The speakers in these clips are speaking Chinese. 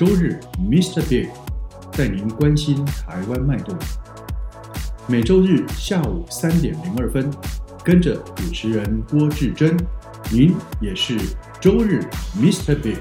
周日，Mr. Big 带您关心台湾脉动。每周日下午三点零二分，跟着主持人郭志珍，您也是周日 Mr. Big。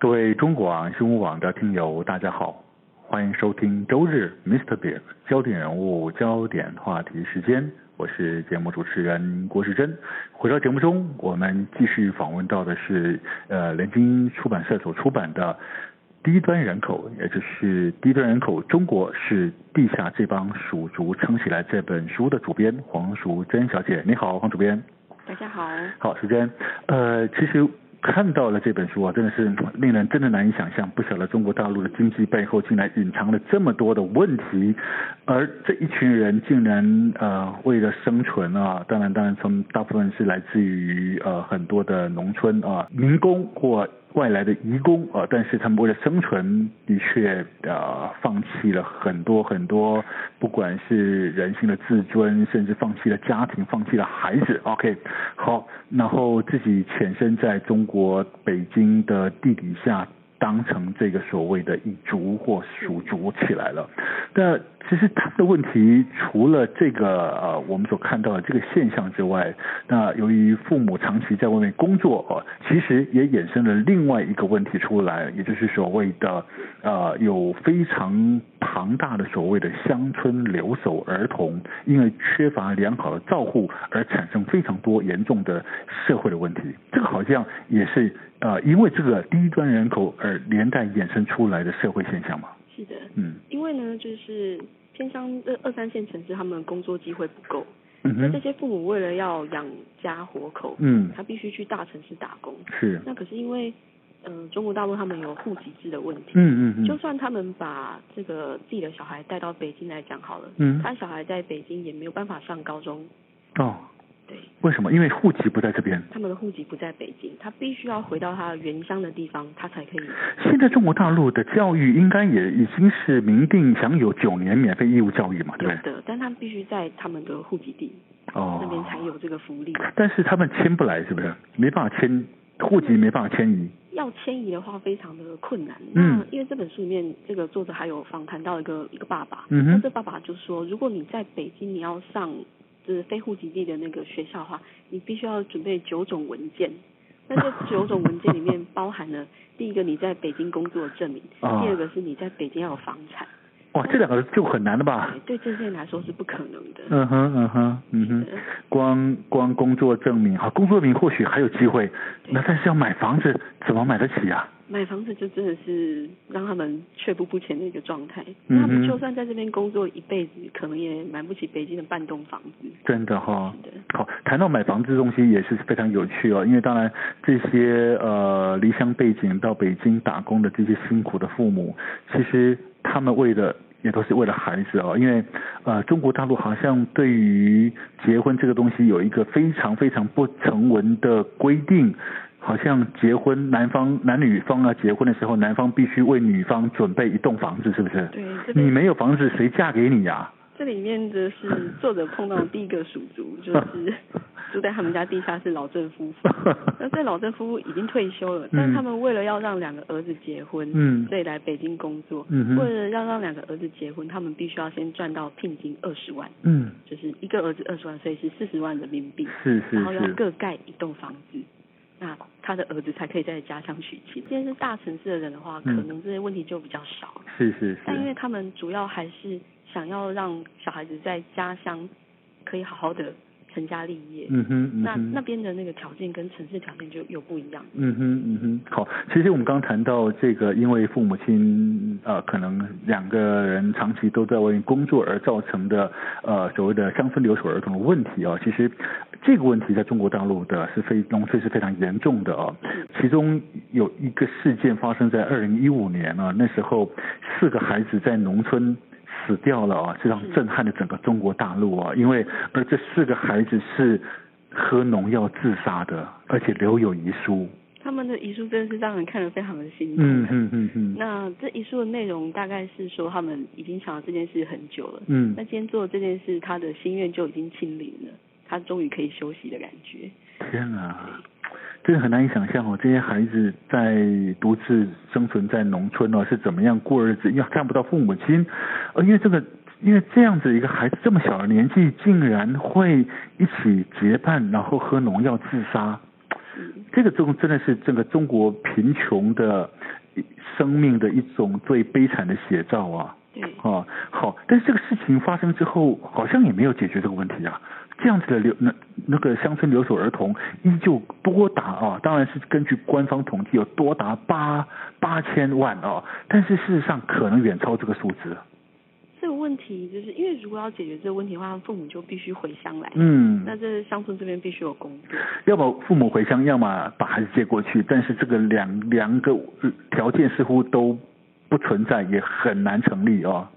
各位中广新闻网的听友，大家好，欢迎收听周日 Mr. Big 焦点人物、焦点话题时间，我是节目主持人郭世珍。回到节目中，我们继续访问到的是呃联经出版社所出版的《低端人口》，也就是《低端人口：中国是地下这帮鼠族撑起来》这本书的主编黄淑珍小姐。你好，黄主编。大家好。好，淑珍。呃，其实。看到了这本书啊，真的是令人真的难以想象，不晓得中国大陆的经济背后竟然隐藏了这么多的问题，而这一群人竟然呃为了生存啊，当然当然从大部分是来自于呃很多的农村啊民工或。外来的移工啊，但是他们为了生存，的确呃放弃了很多很多，不管是人性的自尊，甚至放弃了家庭，放弃了孩子。OK，好，然后自己潜身在中国北京的地底下。当成这个所谓的蚁族或属族起来了，那其实他的问题除了这个呃我们所看到的这个现象之外，那由于父母长期在外面工作，其实也衍生了另外一个问题出来，也就是所谓的呃有非常庞大的所谓的乡村留守儿童，因为缺乏良好的照护而产生非常多严重的社会的问题，这个好像也是。呃，因为这个低端人口而连带衍生出来的社会现象嘛。是的，嗯，因为呢，就是偏乡二二三线城市，他们工作机会不够，那这些父母为了要养家活口，嗯，他必须去大城市打工。是，那可是因为，嗯、呃，中国大陆他们有户籍制的问题，嗯嗯，就算他们把这个自己的小孩带到北京来讲好了，嗯，他小孩在北京也没有办法上高中。哦。对，为什么？因为户籍不在这边。他们的户籍不在北京，他必须要回到他原乡的地方，他才可以。现在中国大陆的教育应该也已经是明定享有九年免费义务教育嘛，对不对？有的，但他们必须在他们的户籍地哦那边才有这个福利。但是他们迁不来，是不是？没办法迁，户籍没办法迁移。要迁移的话，非常的困难。嗯。那因为这本书里面，这个作者还有访谈到一个一个爸爸，嗯哼。那这爸爸就说，如果你在北京，你要上。就是非户籍地的那个学校的话，你必须要准备九种文件。那这九种文件里面包含了第一个你在北京工作的证明，哦、第二个是你在北京要有房产。哇，这两个就很难了吧？对，对这些人来说是不可能的。嗯哼嗯哼嗯哼，光光工作证明，好，工作证明或许还有机会，那但是要买房子怎么买得起啊？买房子就真的是让他们却步不前的一个状态。嗯、他们就算在这边工作一辈子，可能也买不起北京的半栋房子。真的哈、哦。好，谈到买房子这东西也是非常有趣哦，因为当然这些呃离乡背景到北京打工的这些辛苦的父母，其实他们为了也都是为了孩子哦，因为呃中国大陆好像对于结婚这个东西有一个非常非常不成文的规定。好像结婚，男方男女方啊结婚的时候，男方必须为女方准备一栋房子，是不是？对，你没有房子，谁嫁给你呀、啊？这里面的是作者碰到的第一个属族，就是住在他们家地下室老郑夫妇。那这老郑夫妇已经退休了，但他们为了要让两个儿子结婚，嗯，所以来北京工作。嗯，为了要让两个儿子结婚，他们必须要先赚到聘金二十万。嗯，就是一个儿子二十万，所以是四十万人民币。是是是。然后要各盖一栋房子。那他的儿子才可以在家乡娶妻。今天是大城市的人的话，可能这些问题就比较少。是是是。但因为他们主要还是想要让小孩子在家乡可以好好的成家立业。嗯哼，嗯哼那那边的那个条件跟城市条件就又不一样。嗯哼，嗯哼，好，其实我们刚谈到这个，因为父母亲呃可能两个人长期都在外面工作而造成的呃所谓的乡村留守儿童的问题啊、哦，其实这个问题在中国大陆的是非农村是非常严重的哦。其中有一个事件发生在二零一五年啊，那时候四个孩子在农村。死掉了啊，这让震撼了整个中国大陆啊！因为而这四个孩子是喝农药自杀的，而且留有遗书。他们的遗书真的是让人看得非常的心痛。嗯嗯嗯嗯。那这遗书的内容大概是说，他们已经想到这件事很久了。嗯。那今天做这件事，他的心愿就已经清零了，他终于可以休息的感觉。天啊！真的很难以想象哦，这些孩子在独自生存在农村哦，是怎么样过日子？因为看不到父母亲，呃，因为这个，因为这样子一个孩子这么小的年纪，竟然会一起结伴，然后喝农药自杀，这个中真的是这个中国贫穷的生命的一种最悲惨的写照啊！对，啊，好，但是这个事情发生之后，好像也没有解决这个问题啊。这样子的流那那个乡村留守儿童依旧多达啊，当然是根据官方统计有多达八八千万啊，但是事实上可能远超这个数字。这个问题就是因为如果要解决这个问题的话，父母就必须回乡来。嗯。那这乡村这边必须有工作。要么父母回乡，要么把孩子接过去，但是这个两两个条件似乎都不存在，也很难成立啊。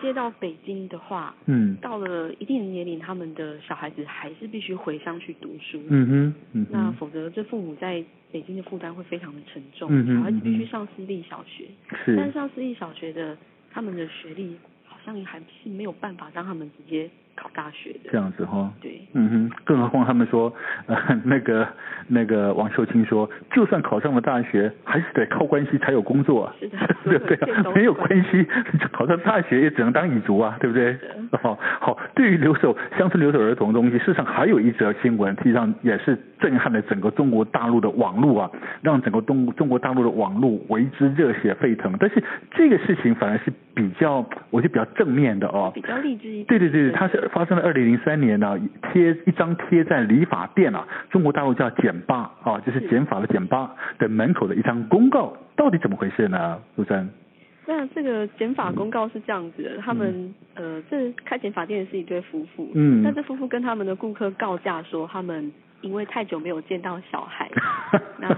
接到北京的话，嗯，到了一定的年龄，他们的小孩子还是必须回乡去读书，嗯哼，嗯哼，那否则这父母在北京的负担会非常的沉重，嗯哼，小孩子必须上私立小学，是，但上私立小学的他们的学历好像还是没有办法让他们直接考大学的，这样子哈，对，嗯哼，更何况他们说，呃，那个那个王秀清说，就算考上了大学，还是得靠关系才有工作，是的，对对？啊，没有关系，考上大学也只能当蚁族啊，对不对？好，好，对于留守乡村留守儿童的东西，事实上还有一则新闻，实际上也是震撼了整个中国大陆的网络啊，让整个中中国大陆的网络为之热血沸腾。但是这个事情反而是比较，我就比较正面的哦，比较励志一点。对对对，它是。发生了二零零三年呢、啊，贴一张贴在理发店啊，中国大陆叫剪吧啊，就是剪发的剪吧的门口的一张公告，到底怎么回事呢？陆珊？那这个剪发公告是这样子的，他们、嗯、呃，这开剪发店的是一对夫妇，嗯，那这夫妇跟他们的顾客告假说，他们因为太久没有见到小孩，那。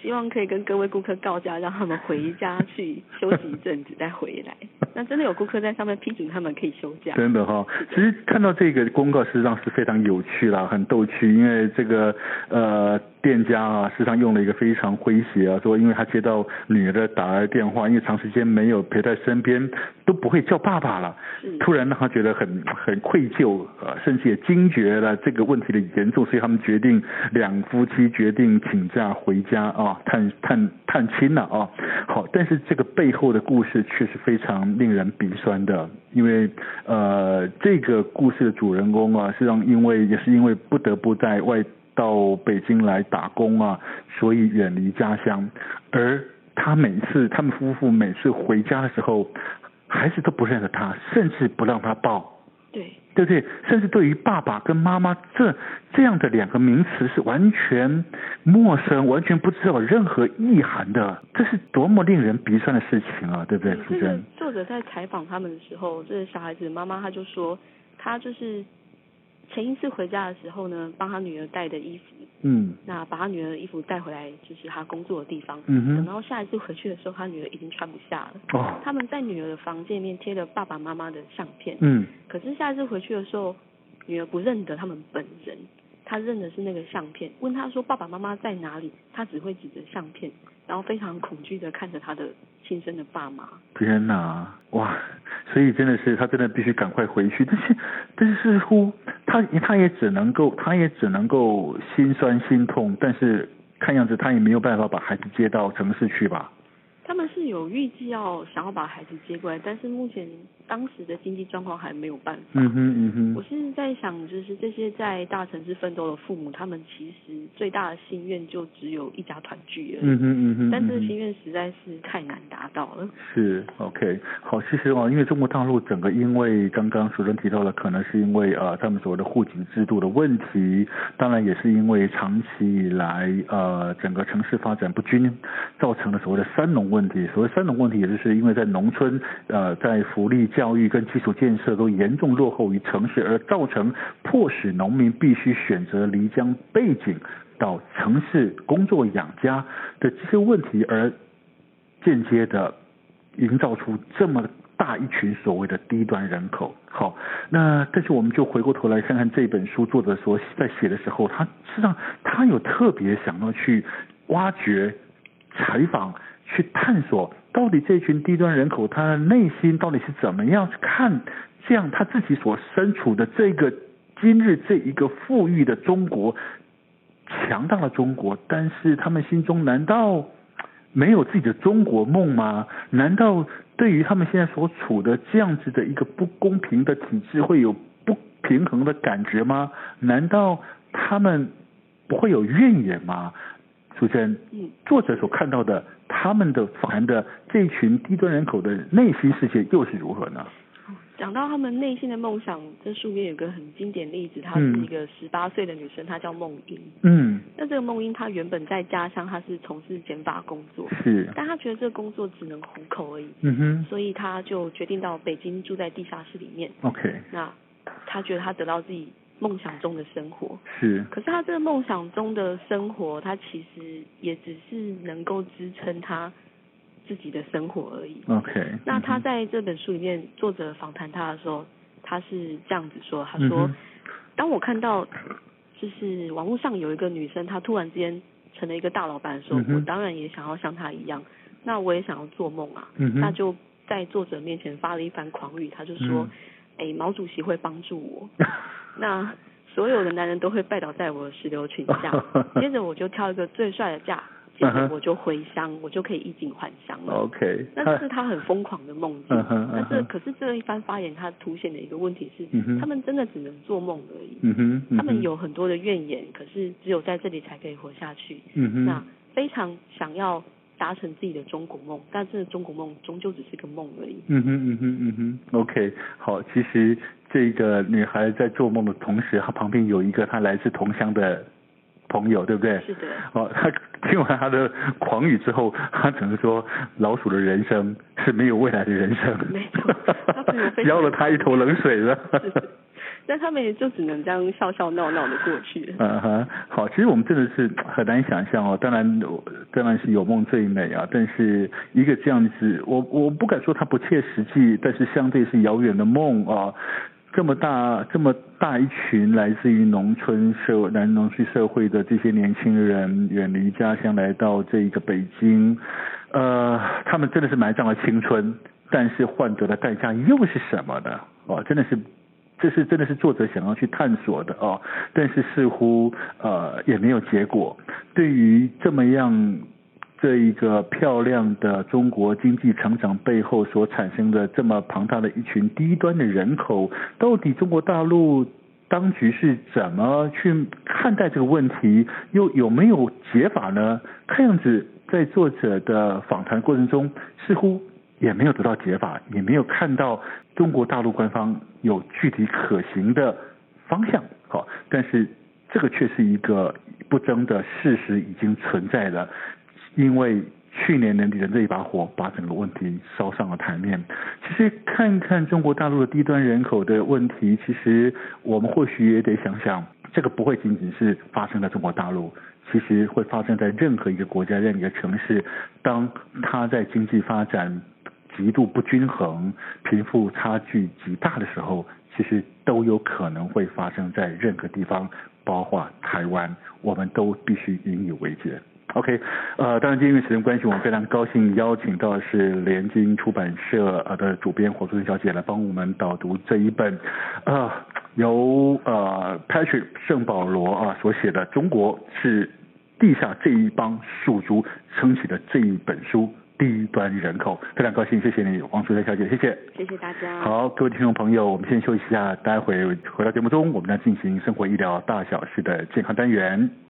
希望可以跟各位顾客告假，让他们回家去休息一阵子再回来。那真的有顾客在上面批准他们可以休假。真的哈、哦，其实看到这个公告，实际上是非常有趣啦，很逗趣，因为这个呃。店家啊，事实上用了一个非常诙谐啊，说因为他接到女儿的打来电话，因为长时间没有陪在身边，都不会叫爸爸了，突然让他觉得很很愧疚啊，甚至也惊觉了这个问题的严重，所以他们决定两夫妻决定请假回家啊，探探探亲了啊。好，但是这个背后的故事却是非常令人鼻酸的，因为呃，这个故事的主人公啊，实际上因为也是因为不得不在外。到北京来打工啊，所以远离家乡。而他每次，他们夫妇每次回家的时候，孩子都不认得他，甚至不让他抱。对，对不对？甚至对于爸爸跟妈妈这这样的两个名词是完全陌生，完全不知道任何意涵的。这是多么令人鼻酸的事情啊，对不对？这个作者在采访他们的时候，这个小孩子妈妈她就说，她就是。前一次回家的时候呢，帮他女儿带的衣服，嗯，那把他女儿的衣服带回来，就是他工作的地方，嗯哼，等到下一次回去的时候，他女儿已经穿不下了。哦，他们在女儿的房间里面贴了爸爸妈妈的相片，嗯，可是下一次回去的时候，女儿不认得他们本人，她认的是那个相片，问他说爸爸妈妈在哪里，他只会指着相片，然后非常恐惧的看着他的亲生的爸妈。天哪，哇！所以真的是他真的必须赶快回去，但是但是似乎他他也只能够他也只能够心酸心痛，但是看样子他也没有办法把孩子接到城市去吧？是有预计要想要把孩子接过来，但是目前当时的经济状况还没有办法。嗯哼嗯哼。我是在想，就是这些在大城市奋斗的父母，他们其实最大的心愿就只有一家团聚而已。嗯哼嗯哼。但这个心愿实在是太难达到了。是 OK 好，其实哦，因为中国大陆整个，因为刚刚主任提到了，可能是因为呃他们所谓的户籍制度的问题，当然也是因为长期以来呃整个城市发展不均，造成了所谓的三农问题。所谓三农问题，也就是因为在农村呃在福利、教育跟基础建设都严重落后于城市，而造成迫使农民必须选择离乡背井到城市工作养家的这些问题，而间接的营造出这么大一群所谓的低端人口。好，那但是我们就回过头来看看这本书作者所在写的时候，他实际上他有特别想要去挖掘、采访。去探索到底这群低端人口他的内心到底是怎么样去看这样他自己所身处的这个今日这一个富裕的中国强大的中国，但是他们心中难道没有自己的中国梦吗？难道对于他们现在所处的这样子的一个不公平的体制会有不平衡的感觉吗？难道他们不会有怨言吗？主持人，作者所看到的。他们的反的这一群低端人口的内心世界又是如何呢？讲到他们内心的梦想，这书里面有个很经典例子，她是一个十八岁的女生，她叫梦英。嗯。那这个梦英她原本在家乡，她是从事剪发工作。是。但她觉得这个工作只能糊口而已。嗯哼。所以她就决定到北京住在地下室里面。OK。那她觉得她得到自己。梦想中的生活。是，可是他这个梦想中的生活，他其实也只是能够支撑他自己的生活而已。OK，那他在这本书里面，作者访谈他的时候，他是这样子说：“他说，当我看到就是网络上有一个女生，她突然之间成了一个大老板的时候，我当然也想要像她一样，那我也想要做梦啊。那就在作者面前发了一番狂语，他就说：‘哎，毛主席会帮助我。’ 那所有的男人都会拜倒在我的石榴裙下，接着我就挑一个最帅的嫁，接着我就回乡，我就可以衣锦还乡了。OK，那这是他很疯狂的梦境。但是可是这一番发言，他凸显的一个问题是，他们真的只能做梦而已。他们有很多的怨言，可是只有在这里才可以活下去。那非常想要达成自己的中国梦，但这个中国梦终究只是个梦而已。嗯哼嗯哼嗯哼，OK，好，其实。这个女孩在做梦的同时，她旁边有一个她来自同乡的朋友，对不对？是的。哦，她听完她的狂语之后，她只能说：“老鼠的人生是没有未来的人生。”没错。浇 了她一头冷水了。是的。但他们也就只能这样笑笑闹闹的过去。嗯哼，好，其实我们真的是很难想象哦。当然，当然是有梦最美啊。但是一个这样子，我我不敢说它不切实际，但是相对是遥远的梦啊。这么大这么大一群来自于农村社男农村社会的这些年轻人，远离家乡来到这一个北京，呃，他们真的是埋葬了青春，但是换得的代价又是什么呢？哦，真的是，这是真的是作者想要去探索的哦，但是似乎呃也没有结果。对于这么样。这一个漂亮的中国经济成长背后所产生的这么庞大的一群低端的人口，到底中国大陆当局是怎么去看待这个问题？又有没有解法呢？看样子在作者的访谈过程中，似乎也没有得到解法，也没有看到中国大陆官方有具体可行的方向。好，但是这个却是一个不争的事实，已经存在的。因为去年年底的这一把火，把整个问题烧上了台面。其实看看中国大陆的低端人口的问题，其实我们或许也得想想，这个不会仅仅是发生在中国大陆，其实会发生在任何一个国家、任何一个城市。当它在经济发展极度不均衡、贫富差距极大的时候，其实都有可能会发生在任何地方，包括台湾，我们都必须引以为戒。OK，呃，当然，今天因为时间关系，我们非常高兴邀请到的是联经出版社呃的主编火素贞小姐来帮我们导读这一本，呃，由呃 Patrick 圣保罗啊所写的《中国是地下这一帮鼠族撑起的这一本书》低端人口。非常高兴，谢谢你，王淑珍小姐，谢谢。谢谢大家。好，各位听众朋友，我们先休息一下，待会回到节目中，我们将进行生活医疗大小事的健康单元。